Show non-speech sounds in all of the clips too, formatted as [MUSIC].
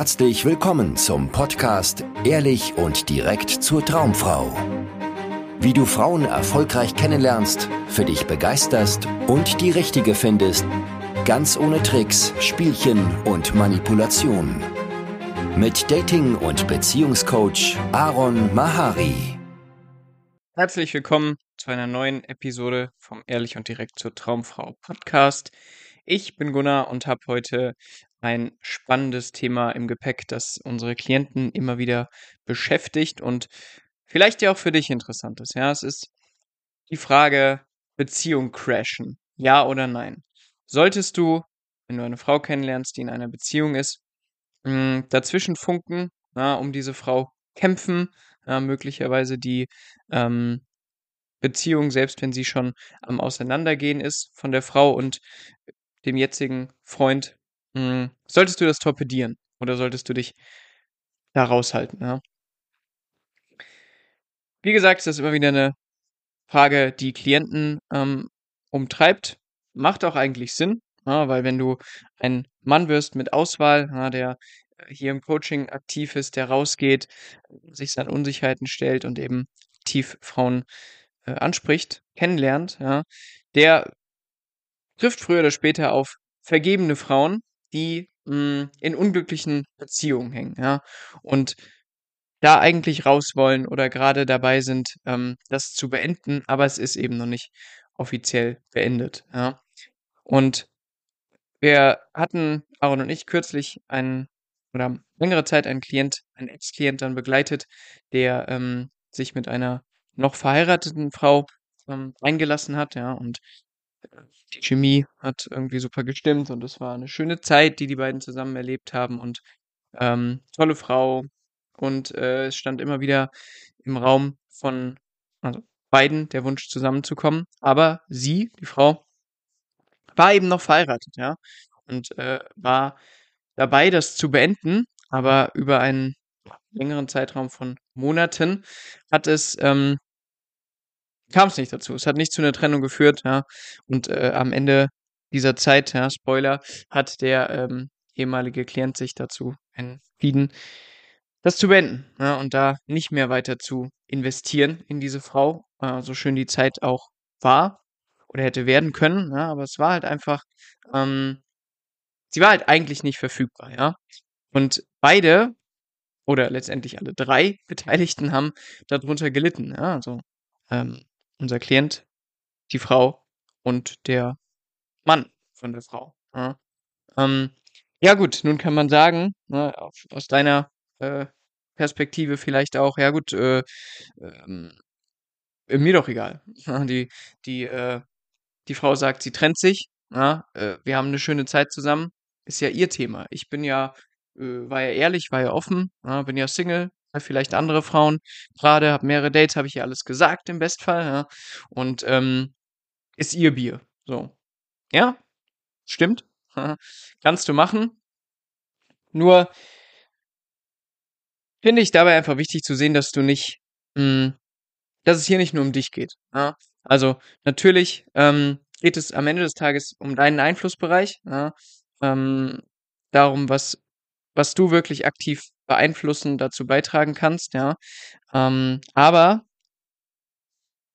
herzlich willkommen zum Podcast Ehrlich und direkt zur Traumfrau. Wie du Frauen erfolgreich kennenlernst, für dich begeisterst und die richtige findest, ganz ohne Tricks, Spielchen und Manipulation. Mit Dating- und Beziehungscoach Aaron Mahari. Herzlich willkommen zu einer neuen Episode vom Ehrlich und direkt zur Traumfrau Podcast. Ich bin Gunnar und habe heute ein spannendes Thema im Gepäck, das unsere Klienten immer wieder beschäftigt und vielleicht ja auch für dich interessant ist. Ja, es ist die Frage Beziehung crashen. Ja oder nein? Solltest du, wenn du eine Frau kennenlernst, die in einer Beziehung ist, mh, dazwischen funken, na, um diese Frau kämpfen, ja, möglicherweise die ähm, Beziehung, selbst wenn sie schon am Auseinandergehen ist von der Frau und dem jetzigen Freund, hm, solltest du das torpedieren oder solltest du dich da raushalten, ja? Wie gesagt, ist das immer wieder eine Frage, die Klienten, ähm, umtreibt. Macht auch eigentlich Sinn, ja, weil wenn du ein Mann wirst mit Auswahl, ja, der äh, hier im Coaching aktiv ist, der rausgeht, sich seinen Unsicherheiten stellt und eben tief Frauen, äh, anspricht, kennenlernt, ja, der trifft früher oder später auf vergebene Frauen, die hm, in unglücklichen Beziehungen hängen, ja. Und da eigentlich raus wollen oder gerade dabei sind, ähm, das zu beenden, aber es ist eben noch nicht offiziell beendet, ja. Und wir hatten, Aaron und ich, kürzlich einen oder längere Zeit einen Klient, einen Ex-Klient dann begleitet, der ähm, sich mit einer noch verheirateten Frau ähm, eingelassen hat, ja, und die Chemie hat irgendwie super gestimmt und es war eine schöne Zeit, die die beiden zusammen erlebt haben und ähm, tolle Frau. Und äh, es stand immer wieder im Raum von also beiden der Wunsch zusammenzukommen. Aber sie, die Frau, war eben noch verheiratet, ja. Und äh, war dabei, das zu beenden, aber über einen längeren Zeitraum von Monaten hat es ähm, kam es nicht dazu. Es hat nicht zu einer Trennung geführt, ja. Und äh, am Ende dieser Zeit, ja, Spoiler, hat der ähm, ehemalige Klient sich dazu entschieden, das zu beenden, ja, und da nicht mehr weiter zu investieren in diese Frau, äh, so schön die Zeit auch war oder hätte werden können, ja, aber es war halt einfach, ähm, sie war halt eigentlich nicht verfügbar, ja. Und beide oder letztendlich alle drei Beteiligten haben darunter gelitten, ja, also ähm, unser Klient, die Frau und der Mann von der Frau. Ja, ähm, ja gut, nun kann man sagen, ne, auf, aus deiner äh, Perspektive vielleicht auch, ja gut, äh, ähm, mir doch egal. Die, die, äh, die Frau sagt, sie trennt sich, ja, äh, wir haben eine schöne Zeit zusammen, ist ja ihr Thema. Ich bin ja, äh, war ja ehrlich, war ja offen, ja, bin ja Single, vielleicht andere Frauen gerade, habe mehrere Dates, habe ich ihr alles gesagt im Bestfall, ja. Und ähm, ist ihr Bier. So. Ja, stimmt. [LAUGHS] Kannst du machen. Nur finde ich dabei einfach wichtig zu sehen, dass du nicht, mh, hm, dass es hier nicht nur um dich geht. Ja? Also natürlich ähm, geht es am Ende des Tages um deinen Einflussbereich, ja? ähm, darum, was was du wirklich aktiv beeinflussen, dazu beitragen kannst, ja. Ähm, aber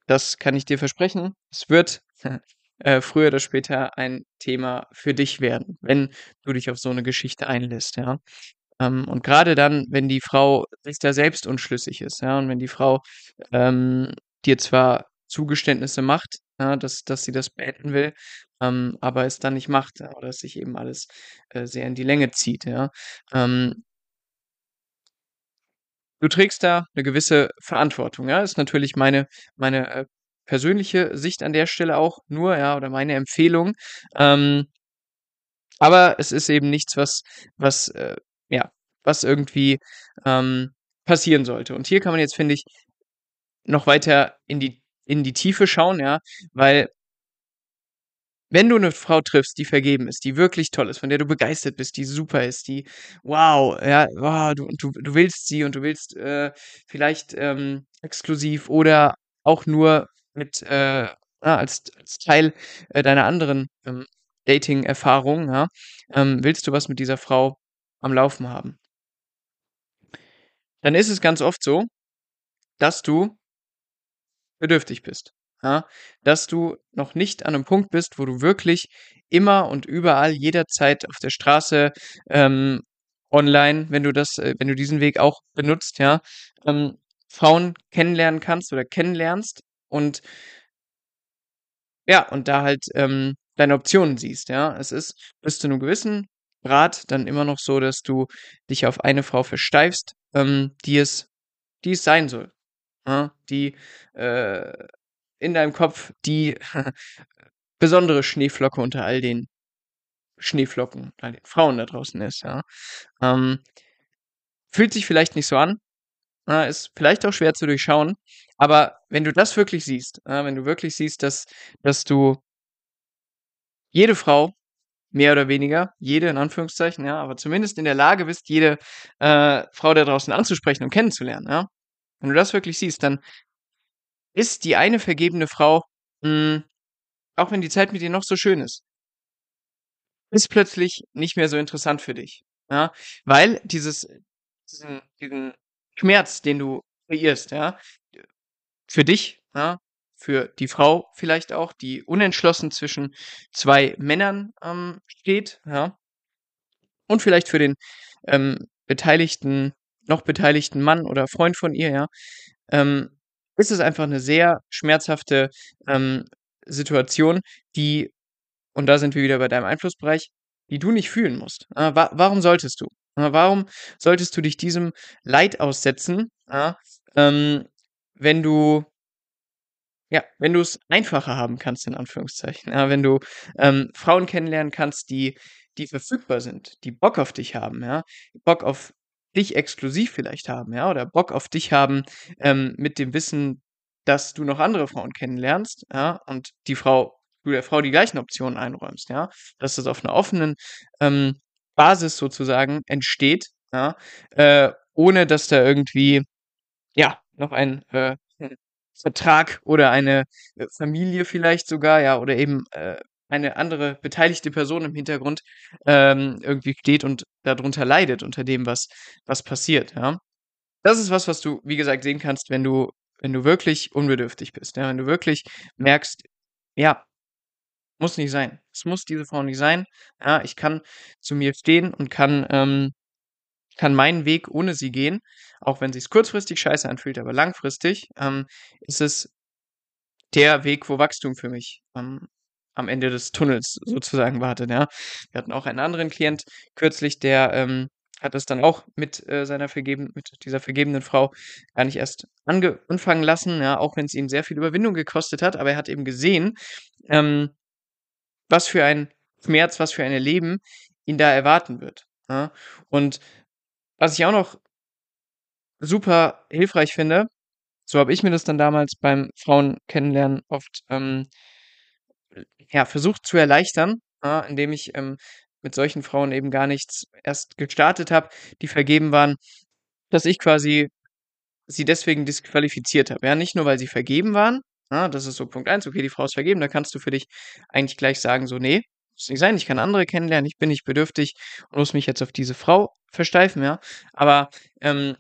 das kann ich dir versprechen, es wird [LAUGHS] äh, früher oder später ein Thema für dich werden, wenn du dich auf so eine Geschichte einlässt, ja. Ähm, und gerade dann, wenn die Frau sich da selbst unschlüssig ist, ja, und wenn die Frau ähm, dir zwar Zugeständnisse macht, ja, dass, dass sie das beenden will, ähm, aber es dann nicht macht, ja, oder es sich eben alles äh, sehr in die Länge zieht, ja. Ähm, du trägst da eine gewisse Verantwortung, ja. Ist natürlich meine, meine äh, persönliche Sicht an der Stelle auch nur, ja, oder meine Empfehlung. Ähm, aber es ist eben nichts, was, was, äh, ja, was irgendwie ähm, passieren sollte. Und hier kann man jetzt, finde ich, noch weiter in die in die Tiefe schauen, ja, weil wenn du eine Frau triffst, die vergeben ist, die wirklich toll ist, von der du begeistert bist, die super ist, die wow, ja, wow, du du du willst sie und du willst, äh, vielleicht, ähm, exklusiv oder auch nur mit, äh, ja, als als Teil, äh, deiner anderen, ähm, Dating-Erfahrung, ja, ähm, willst du was mit dieser Frau am Laufen haben. dann ist es ganz oft so, dass du bedürftig bist. Ja? Dass du noch nicht an einem Punkt bist, wo du wirklich immer und überall jederzeit auf der Straße ähm, online, wenn du das, äh, wenn du diesen Weg auch benutzt, ja, ähm, Frauen kennenlernen kannst oder kennenlernst und ja, und da halt ähm, deine Optionen siehst, ja. Es ist bis zu einem gewissen Grad dann immer noch so, dass du dich auf eine Frau versteifst, ähm, die es, die es sein soll. Ja? Die äh, in deinem Kopf die [LAUGHS] besondere Schneeflocke unter all den Schneeflocken, all den Frauen da draußen ist, ja. Ähm, fühlt sich vielleicht nicht so an, äh, ist vielleicht auch schwer zu durchschauen, aber wenn du das wirklich siehst, äh, wenn du wirklich siehst, dass, dass du jede Frau, mehr oder weniger, jede in Anführungszeichen, ja, aber zumindest in der Lage bist, jede äh, Frau da draußen anzusprechen und kennenzulernen, ja. Wenn du das wirklich siehst, dann ist die eine vergebene Frau, mh, hm, auch wenn die Zeit mit dir noch so schön ist, ist plötzlich nicht mehr so interessant für dich. Ja? Weil dieses, diesen, diesen Schmerz, den du kreierst, ja, für dich, ja, für die Frau vielleicht auch, die unentschlossen zwischen zwei Männern ähm, steht, ja, und vielleicht für den ähm, beteiligten, noch beteiligten Mann oder Freund von ihr, ja, ähm, ist es einfach eine sehr schmerzhafte ähm, Situation, die, und da sind wir wieder bei deinem Einflussbereich, die du nicht fühlen musst. Äh, wa warum solltest du? Äh, warum solltest du dich diesem Leid aussetzen, äh, ähm, wenn du ja, wenn du es einfacher haben kannst, in Anführungszeichen, ja, wenn du ähm, Frauen kennenlernen kannst, die, die verfügbar sind, die Bock auf dich haben, ja, Bock auf dich exklusiv vielleicht haben, ja, oder Bock auf dich haben, ähm, mit dem Wissen, dass du noch andere Frauen kennenlernst, ja, und die Frau, du der Frau die gleichen Optionen einräumst, ja, dass das auf einer offenen ähm, Basis sozusagen entsteht, ja, äh, ohne dass da irgendwie, ja, noch ein äh, Vertrag oder eine äh, Familie vielleicht sogar, ja, oder eben äh, eine andere beteiligte Person im Hintergrund ähm, irgendwie steht und darunter leidet, unter dem, was, was passiert, ja. Das ist was, was du, wie gesagt, sehen kannst, wenn du, wenn du wirklich unbedürftig bist, ja, wenn du wirklich merkst, ja, muss nicht sein. Es muss diese Frau nicht sein. Ja, ich kann zu mir stehen und kann, ähm, kann meinen Weg ohne sie gehen, auch wenn sich's kurzfristig scheiße anfühlt, aber langfristig ähm, ist es der Weg, wo Wachstum für mich ähm, am Ende des Tunnels sozusagen wartet, ja. Wir hatten auch einen anderen Klient kürzlich, der ähm, hat es dann auch mit äh, seiner vergeben, mit dieser vergebenen Frau gar nicht erst ange anfangen lassen, ja, auch wenn es ihm sehr viel Überwindung gekostet hat, aber er hat eben gesehen, ähm, was für ein Schmerz, was für ein Leben ihn da erwarten wird. Ja. Und was ich auch noch super hilfreich finde, so habe ich mir das dann damals beim Frauen kennenlernen oft ähm, ja, versucht zu erleichtern, ja, indem ich ähm, mit solchen Frauen eben gar nichts erst gestartet habe, die vergeben waren, dass ich quasi sie deswegen disqualifiziert habe. Ja, nicht nur, weil sie vergeben waren, ja, das ist so Punkt eins. okay, die Frau ist vergeben, da kannst du für dich eigentlich gleich sagen, so, nee, muss nicht sein, ich kann andere kennenlernen, ich bin nicht bedürftig und muss mich jetzt auf diese Frau versteifen, ja. Aber ähm,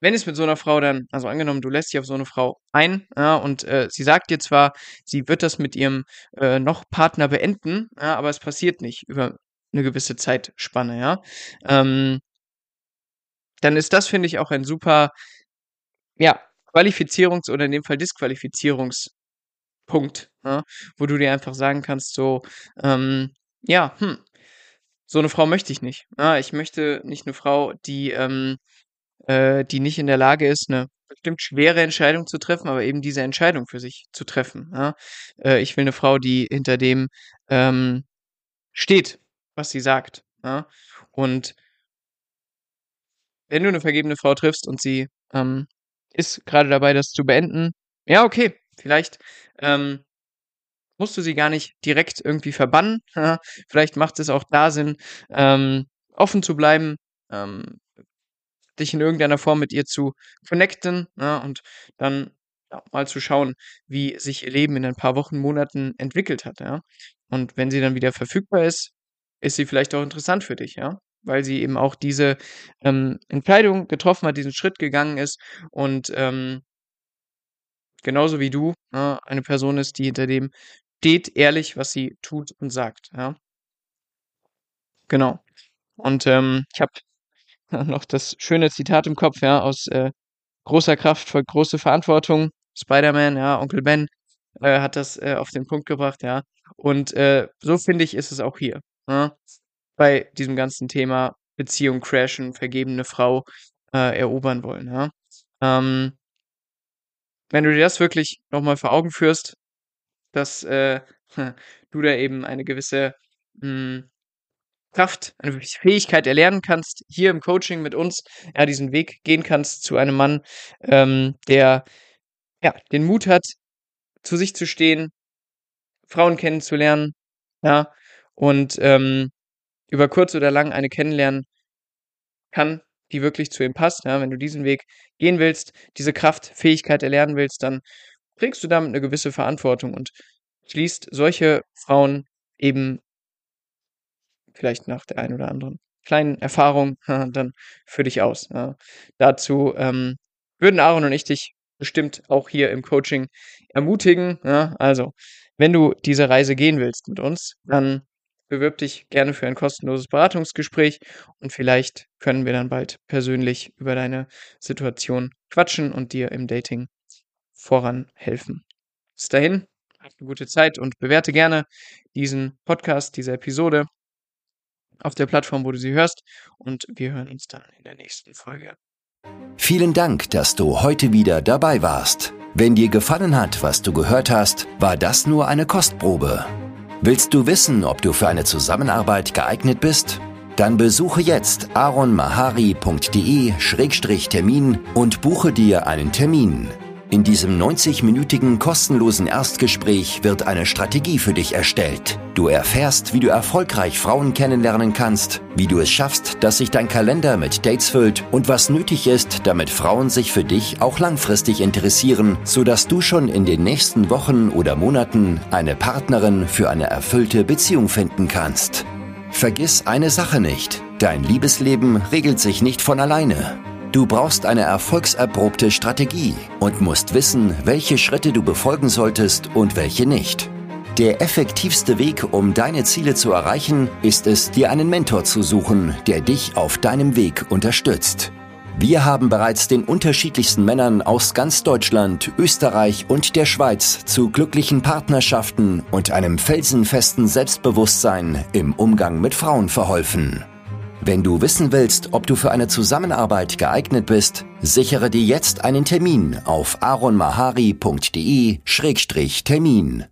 wenn es mit so einer Frau dann, also angenommen, du lässt dich auf so eine Frau ein, ja, und äh, sie sagt dir zwar, sie wird das mit ihrem äh, noch Partner beenden, ja, aber es passiert nicht über eine gewisse Zeitspanne, ja, ähm, dann ist das, finde ich, auch ein super, ja, Qualifizierungs- oder in dem Fall Disqualifizierungspunkt, ja, wo du dir einfach sagen kannst, so, ähm, ja, hm, so eine Frau möchte ich nicht. Ja, ich möchte nicht eine Frau, die ähm, äh, die nicht in der Lage ist, eine bestimmt schwere Entscheidung zu treffen, aber eben diese Entscheidung für sich zu treffen, ja? Äh, ich will eine Frau, die hinter dem, ähm, steht, was sie sagt, ja? Und wenn du eine vergebene Frau triffst und sie, ähm, ist gerade dabei, das zu beenden, ja, okay, vielleicht, ähm, musst du sie gar nicht direkt irgendwie verbannen, ja? Vielleicht macht es auch da Sinn, ähm, offen zu bleiben, ähm dich in irgendeiner Form mit ihr zu connecten ja, und dann ja, mal zu schauen, wie sich ihr Leben in ein paar Wochen, Monaten entwickelt hat. Ja. Und wenn sie dann wieder verfügbar ist, ist sie vielleicht auch interessant für dich. Ja. weil sie eben auch diese ähm, Entscheidung getroffen hat, diesen Schritt gegangen ist und ähm, genauso wie du ja, eine Person ist, die hinter dem steht, ehrlich, was sie tut und sagt. Ja. Genau. Und ähm, ich habe noch das schöne Zitat im Kopf, ja, aus äh, großer Kraft folgt große Verantwortung. Spider-Man, ja, Onkel Ben äh, hat das äh, auf den Punkt gebracht, ja. Und äh, so finde ich, ist es auch hier. Ja? Bei diesem ganzen Thema Beziehung crashen, vergebene Frau äh, erobern wollen. Ja? Ähm, wenn du dir das wirklich nochmal vor Augen führst, dass äh, [LAUGHS] du da eben eine gewisse mh, hm, Kraft, eine Fähigkeit erlernen kannst, hier im Coaching mit uns, ja, diesen Weg gehen kannst zu einem Mann, ähm, der ja, den Mut hat, zu sich zu stehen, Frauen kennenzulernen, ja, und ähm, über kurz oder lang eine kennenlernen kann, die wirklich zu ihm passt. Ja, wenn du diesen Weg gehen willst, diese Kraft, Fähigkeit erlernen willst, dann trägst du damit eine gewisse Verantwortung und schließt solche Frauen eben vielleicht nach der einen oder anderen kleinen Erfahrung [LAUGHS] dann für dich aus. Dazu ähm, würden Aaron und ich dich bestimmt auch hier im Coaching ermutigen. Also, wenn du diese Reise gehen willst mit uns, dann bewirb dich gerne für ein kostenloses Beratungsgespräch und vielleicht können wir dann bald persönlich über deine Situation quatschen und dir im Dating voran helfen. Bis dahin, hab eine gute Zeit und bewerte gerne diesen Podcast, diese Episode auf der Plattform, wo du sie hörst. Und wir hören uns dann in der nächsten Folge. Vielen Dank, dass du heute wieder dabei warst. Wenn dir gefallen hat, was du gehört hast, war das nur eine Kostprobe. Willst du wissen, ob du für eine Zusammenarbeit geeignet bist? Dann besuche jetzt aronmahari.de-termin und buche dir einen Termin. In diesem 90-minütigen kostenlosen Erstgespräch wird eine Strategie für dich erstellt. Du erfährst, wie du erfolgreich Frauen kennenlernen kannst, wie du es schaffst, dass sich dein Kalender mit Dates füllt und was nötig ist, damit Frauen sich für dich auch langfristig interessieren, sodass du schon in den nächsten Wochen oder Monaten eine Partnerin für eine erfüllte Beziehung finden kannst. Vergiss eine Sache nicht. Dein Liebesleben regelt sich nicht von alleine. Du brauchst eine erfolgserprobte Strategie und musst wissen, welche Schritte du befolgen solltest und welche nicht. Der effektivste Weg, um deine Ziele zu erreichen, ist es, dir einen Mentor zu suchen, der dich auf deinem Weg unterstützt. Wir haben bereits den unterschiedlichsten Männern aus ganz Deutschland, Österreich und der Schweiz zu glücklichen Partnerschaften und einem felsenfesten Selbstbewusstsein im Umgang mit Frauen verholfen. Wenn du wissen willst, ob du für eine Zusammenarbeit geeignet bist, sichere dir jetzt einen Termin auf aronmahari.de-termin.